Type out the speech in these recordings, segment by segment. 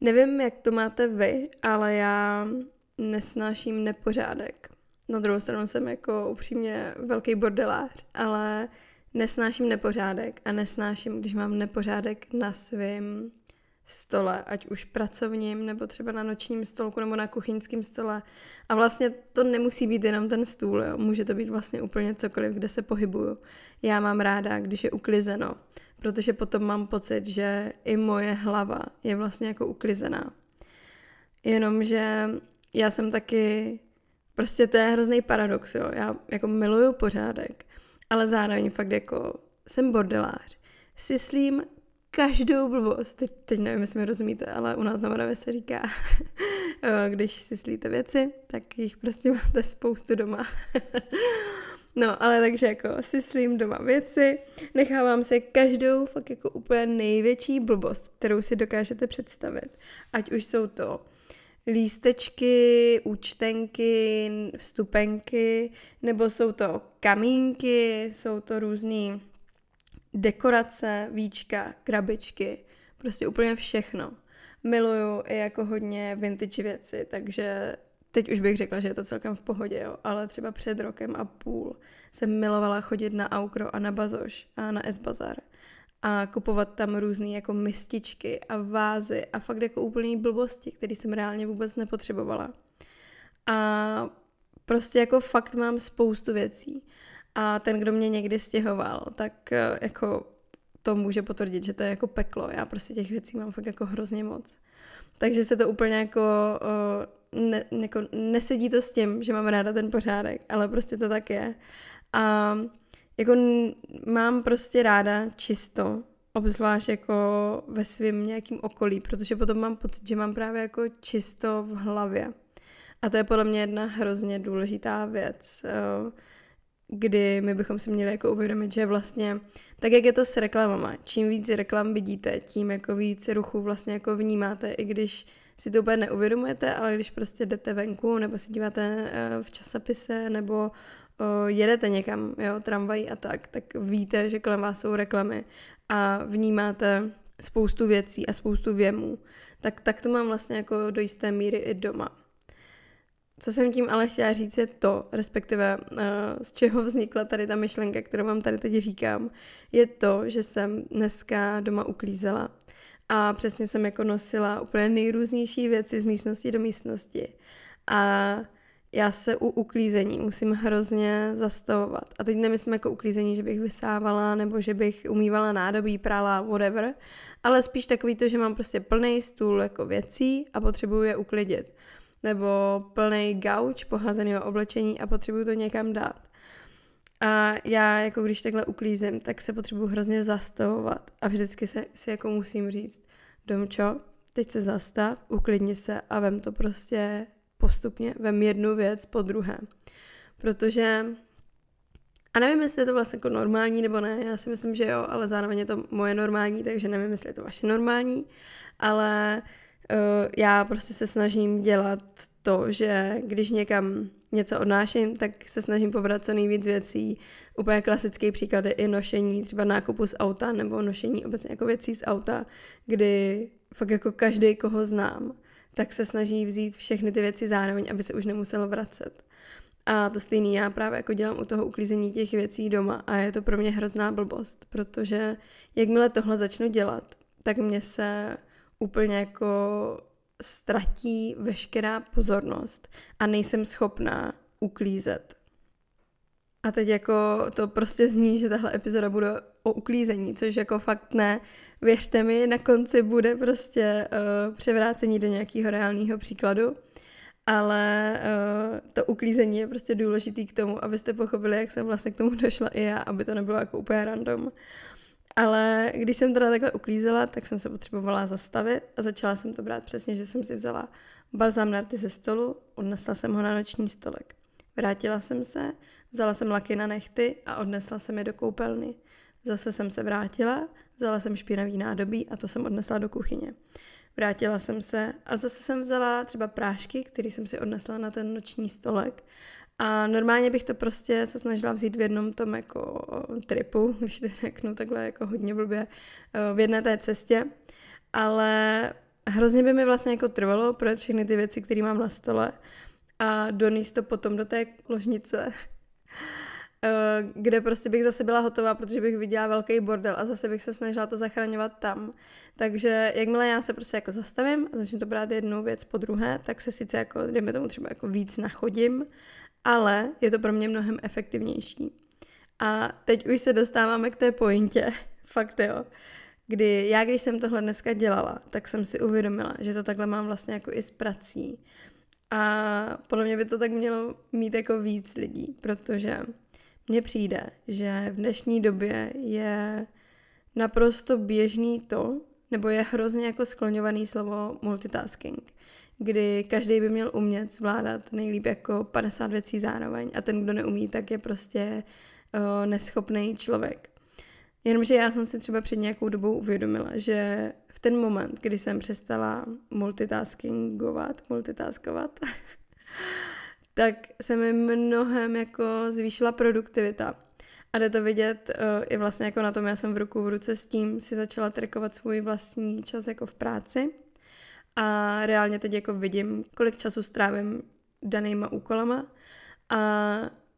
Nevím, jak to máte vy, ale já nesnáším nepořádek. Na druhou stranu jsem jako upřímně velký bordelář, ale nesnáším nepořádek a nesnáším, když mám nepořádek na svém stole, ať už pracovním, nebo třeba na nočním stolku, nebo na kuchyňském stole. A vlastně to nemusí být jenom ten stůl, jo. může to být vlastně úplně cokoliv, kde se pohybuju. Já mám ráda, když je uklizeno, protože potom mám pocit, že i moje hlava je vlastně jako uklizená. Jenomže já jsem taky, prostě to je hrozný paradox, jo. Já jako miluju pořádek, ale zároveň fakt jako jsem bordelář. Syslím každou blbost. Teď, teď nevím, jestli mi rozumíte, ale u nás na Moravě se říká, když si slíte věci, tak jich prostě máte spoustu doma. no, ale takže jako si slím doma věci, nechávám se každou fakt jako úplně největší blbost, kterou si dokážete představit. Ať už jsou to lístečky, účtenky, vstupenky, nebo jsou to kamínky, jsou to různý dekorace, víčka, krabičky, prostě úplně všechno. Miluju i jako hodně vintage věci, takže teď už bych řekla, že je to celkem v pohodě, jo, ale třeba před rokem a půl jsem milovala chodit na Aukro a na Bazoš a na S-Bazar a kupovat tam různé jako mističky a vázy a fakt jako úplný blbosti, které jsem reálně vůbec nepotřebovala. A prostě jako fakt mám spoustu věcí. A ten, kdo mě někdy stěhoval, tak eh, jako to může potvrdit, že to je jako peklo. Já prostě těch věcí mám fakt jako hrozně moc. Takže se to úplně jako, eh, ne, jako nesedí to s tím, že mám ráda ten pořádek, ale prostě to tak je. A jako mám prostě ráda čisto, obzvlášť jako ve svém nějakým okolí, protože potom mám pocit, že mám právě jako čisto v hlavě. A to je podle mě jedna hrozně důležitá věc. Uh, kdy my bychom si měli jako uvědomit, že vlastně, tak jak je to s reklamama, čím víc reklam vidíte, tím jako víc ruchu vlastně jako vnímáte, i když si to úplně neuvědomujete, ale když prostě jdete venku, nebo si díváte eh, v časopise, nebo eh, jedete někam, jo, tramvají a tak, tak víte, že kolem vás jsou reklamy a vnímáte spoustu věcí a spoustu věmů. Tak, tak to mám vlastně jako do jisté míry i doma. Co jsem tím ale chtěla říct je to, respektive uh, z čeho vznikla tady ta myšlenka, kterou vám tady teď říkám, je to, že jsem dneska doma uklízela a přesně jsem jako nosila úplně nejrůznější věci z místnosti do místnosti. A já se u uklízení musím hrozně zastavovat. A teď nemyslím jako uklízení, že bych vysávala nebo že bych umývala nádobí, prala, whatever, ale spíš takový to, že mám prostě plný stůl jako věcí a potřebuju je uklidit nebo plný gauč pohazeného oblečení a potřebuju to někam dát. A já, jako když takhle uklízím, tak se potřebuji hrozně zastavovat a vždycky se, si jako musím říct, Domčo, teď se zastav, uklidni se a vem to prostě postupně, vem jednu věc po druhé. Protože, a nevím, jestli je to vlastně jako normální nebo ne, já si myslím, že jo, ale zároveň je to moje normální, takže nevím, jestli je to vaše normální, ale já prostě se snažím dělat to, že když někam něco odnáším, tak se snažím pobrat co nejvíc věcí. Úplně klasický příklad je i nošení třeba nákupu z auta nebo nošení obecně jako věcí z auta, kdy fakt jako každý, koho znám, tak se snaží vzít všechny ty věci zároveň, aby se už nemuselo vracet. A to stejný já právě jako dělám u toho uklízení těch věcí doma a je to pro mě hrozná blbost, protože jakmile tohle začnu dělat, tak mě se úplně jako ztratí veškerá pozornost a nejsem schopná uklízet. A teď jako to prostě zní, že tahle epizoda bude o uklízení, což jako fakt ne. Věřte mi, na konci bude prostě uh, převrácení do nějakého reálného příkladu, ale uh, to uklízení je prostě důležitý k tomu, abyste pochopili, jak jsem vlastně k tomu došla i já, aby to nebylo jako úplně random. Ale když jsem teda takhle uklízela, tak jsem se potřebovala zastavit a začala jsem to brát přesně, že jsem si vzala balzám na rty ze stolu, odnesla jsem ho na noční stolek. Vrátila jsem se, vzala jsem laky na nechty a odnesla jsem je do koupelny. Zase jsem se vrátila, vzala jsem špinavý nádobí a to jsem odnesla do kuchyně. Vrátila jsem se a zase jsem vzala třeba prášky, které jsem si odnesla na ten noční stolek a normálně bych to prostě se snažila vzít v jednom tom jako tripu, když to řeknu takhle jako hodně blbě, v jedné té cestě, ale hrozně by mi vlastně jako trvalo projet všechny ty věci, které mám na stole a donést to potom do té ložnice, eh, kde prostě bych zase byla hotová, protože bych viděla velký bordel a zase bych se snažila to zachraňovat tam. Takže jakmile já se prostě jako zastavím a začnu to brát jednu věc po druhé, tak se sice jako, dejme tomu třeba jako víc nachodím, ale je to pro mě mnohem efektivnější. A teď už se dostáváme k té pointě, fakt jo, kdy já, když jsem tohle dneska dělala, tak jsem si uvědomila, že to takhle mám vlastně jako i s prací. A podle mě by to tak mělo mít jako víc lidí, protože mně přijde, že v dnešní době je naprosto běžný to, nebo je hrozně jako skloňovaný slovo multitasking, kdy každý by měl umět zvládat nejlíp jako 50 věcí zároveň a ten, kdo neumí, tak je prostě uh, neschopný člověk. Jenomže já jsem si třeba před nějakou dobou uvědomila, že v ten moment, kdy jsem přestala multitaskingovat, multitaskovat, tak se mi mnohem jako zvýšila produktivita. A jde to vidět uh, i vlastně jako na tom, já jsem v ruku v ruce s tím si začala trekovat svůj vlastní čas jako v práci. A reálně teď jako vidím, kolik času strávím danýma úkolama. A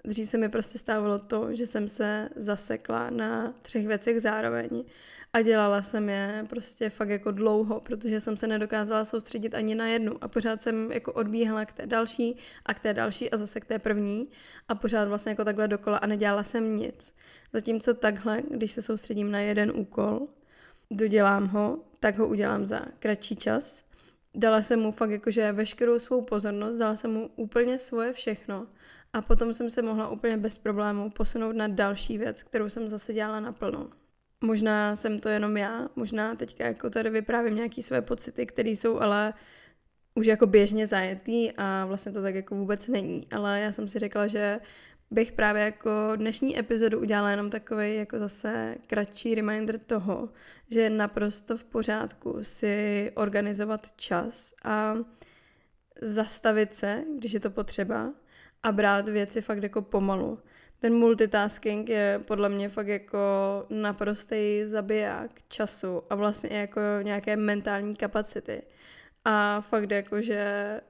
Dřív se mi prostě stávalo to, že jsem se zasekla na třech věcech zároveň a dělala jsem je prostě fakt jako dlouho, protože jsem se nedokázala soustředit ani na jednu a pořád jsem jako odbíhala k té další a k té další a zase k té první a pořád vlastně jako takhle dokola a nedělala jsem nic. Zatímco takhle, když se soustředím na jeden úkol, dodělám ho, tak ho udělám za kratší čas. Dala jsem mu fakt jakože veškerou svou pozornost, dala jsem mu úplně svoje všechno a potom jsem se mohla úplně bez problémů posunout na další věc, kterou jsem zase dělala naplno. Možná jsem to jenom já, možná teďka jako tady vyprávím nějaké své pocity, které jsou ale už jako běžně zajetý a vlastně to tak jako vůbec není. Ale já jsem si řekla, že bych právě jako dnešní epizodu udělala jenom takový jako zase kratší reminder toho, že je naprosto v pořádku si organizovat čas a zastavit se, když je to potřeba a brát věci fakt jako pomalu. Ten multitasking je podle mě fakt jako naprostý zabiják času a vlastně jako nějaké mentální kapacity. A fakt jako, že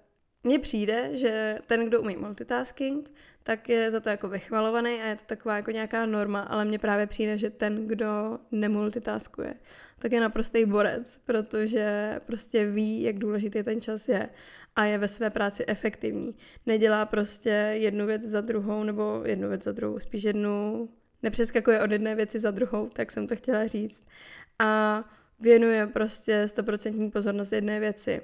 mně přijde, že ten, kdo umí multitasking, tak je za to jako vychvalovaný a je to taková jako nějaká norma, ale mně právě přijde, že ten, kdo nemultitaskuje, tak je naprostý borec, protože prostě ví, jak důležitý ten čas je a je ve své práci efektivní. Nedělá prostě jednu věc za druhou, nebo jednu věc za druhou, spíš jednu, nepřeskakuje od jedné věci za druhou, tak jsem to chtěla říct. A věnuje prostě stoprocentní pozornost jedné věci.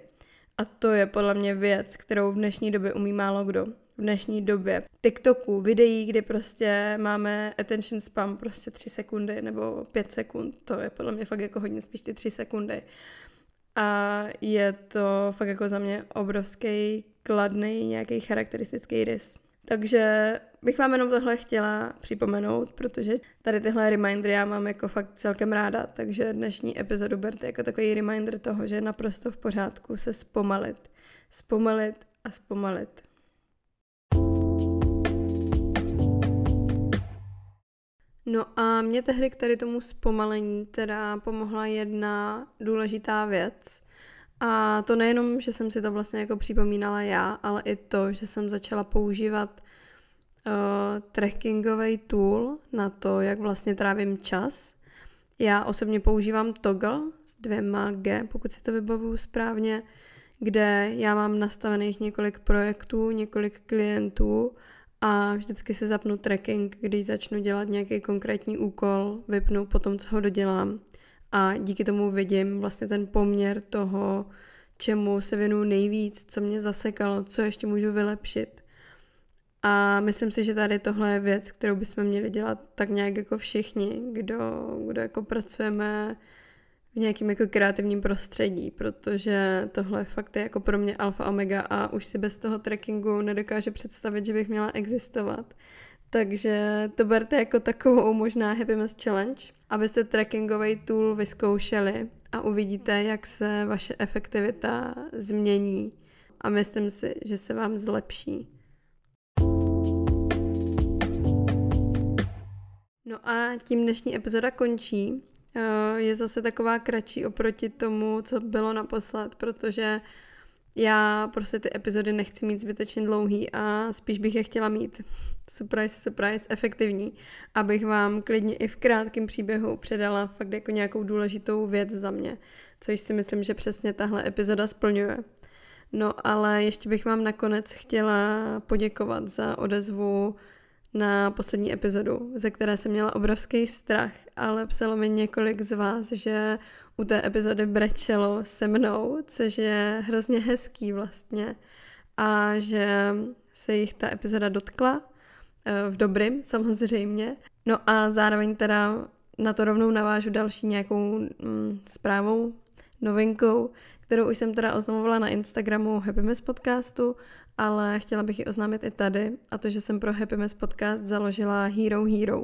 A to je podle mě věc, kterou v dnešní době umí málo kdo. V dnešní době TikToku, videí, kdy prostě máme attention spam prostě 3 sekundy nebo 5 sekund, to je podle mě fakt jako hodně spíš ty 3 sekundy. A je to fakt jako za mě obrovský kladný nějaký charakteristický rys. Takže bych vám jenom tohle chtěla připomenout, protože tady tyhle remindery já mám jako fakt celkem ráda, takže dnešní epizodu berte jako takový reminder toho, že je naprosto v pořádku se zpomalit. Zpomalit a zpomalit. No a mě tehdy k tady tomu zpomalení teda pomohla jedna důležitá věc. A to nejenom, že jsem si to vlastně jako připomínala já, ale i to, že jsem začala používat uh, trackingový tool na to, jak vlastně trávím čas. Já osobně používám Toggle s dvěma G, pokud si to vybavuju správně, kde já mám nastavených několik projektů, několik klientů a vždycky si zapnu tracking, když začnu dělat nějaký konkrétní úkol, vypnu potom, co ho dodělám a díky tomu vidím vlastně ten poměr toho, čemu se věnuju nejvíc, co mě zasekalo, co ještě můžu vylepšit. A myslím si, že tady tohle je věc, kterou bychom měli dělat tak nějak jako všichni, kdo, kdo jako pracujeme v nějakém jako kreativním prostředí, protože tohle fakt je jako pro mě alfa omega a už si bez toho trackingu nedokáže představit, že bych měla existovat. Takže to berte jako takovou možná Happiness Challenge, abyste trackingový tool vyzkoušeli a uvidíte, jak se vaše efektivita změní a myslím si, že se vám zlepší. No a tím dnešní epizoda končí. eh, je zase taková kratší oproti tomu, co bylo naposled, protože já prostě ty epizody nechci mít zbytečně dlouhý a spíš bych je chtěla mít surprise, surprise, efektivní, abych vám klidně i v krátkém příběhu předala fakt jako nějakou důležitou věc za mě, což si myslím, že přesně tahle epizoda splňuje. No ale ještě bych vám nakonec chtěla poděkovat za odezvu na poslední epizodu, ze které jsem měla obrovský strach, ale psalo mi několik z vás, že u té epizody brečelo se mnou, což je hrozně hezký vlastně a že se jich ta epizoda dotkla, eh, v dobrým samozřejmě. No a zároveň teda na to rovnou navážu další nějakou mm, zprávou, novinkou, kterou už jsem teda oznamovala na Instagramu Happy Mess podcastu, ale chtěla bych ji oznámit i tady, a to, že jsem pro Happy Mess podcast založila Hero Hero.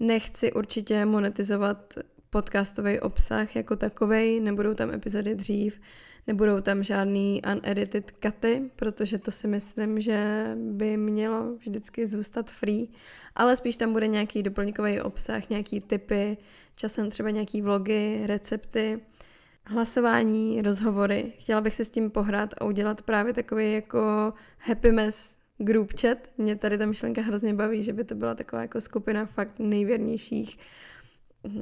Nechci určitě monetizovat podcastový obsah jako takovej, nebudou tam epizody dřív, nebudou tam žádný unedited cuty, protože to si myslím, že by mělo vždycky zůstat free, ale spíš tam bude nějaký doplňkový obsah, nějaký typy, časem třeba nějaký vlogy, recepty, hlasování, rozhovory. Chtěla bych se s tím pohrát a udělat právě takový jako happy mess group chat. Mě tady ta myšlenka hrozně baví, že by to byla taková jako skupina fakt nejvěrnějších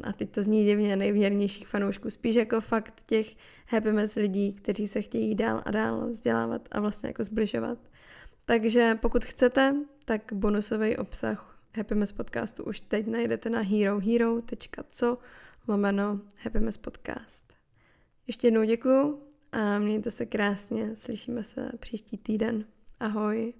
a teď to zní divně, nejvěrnějších fanoušků, spíš jako fakt těch happy mess lidí, kteří se chtějí dál a dál vzdělávat a vlastně jako zbližovat. Takže pokud chcete, tak bonusový obsah Happy Mess podcastu už teď najdete na herohero.co lomeno Happy Mess podcast. Ještě jednou děkuju a mějte se krásně, slyšíme se příští týden. Ahoj.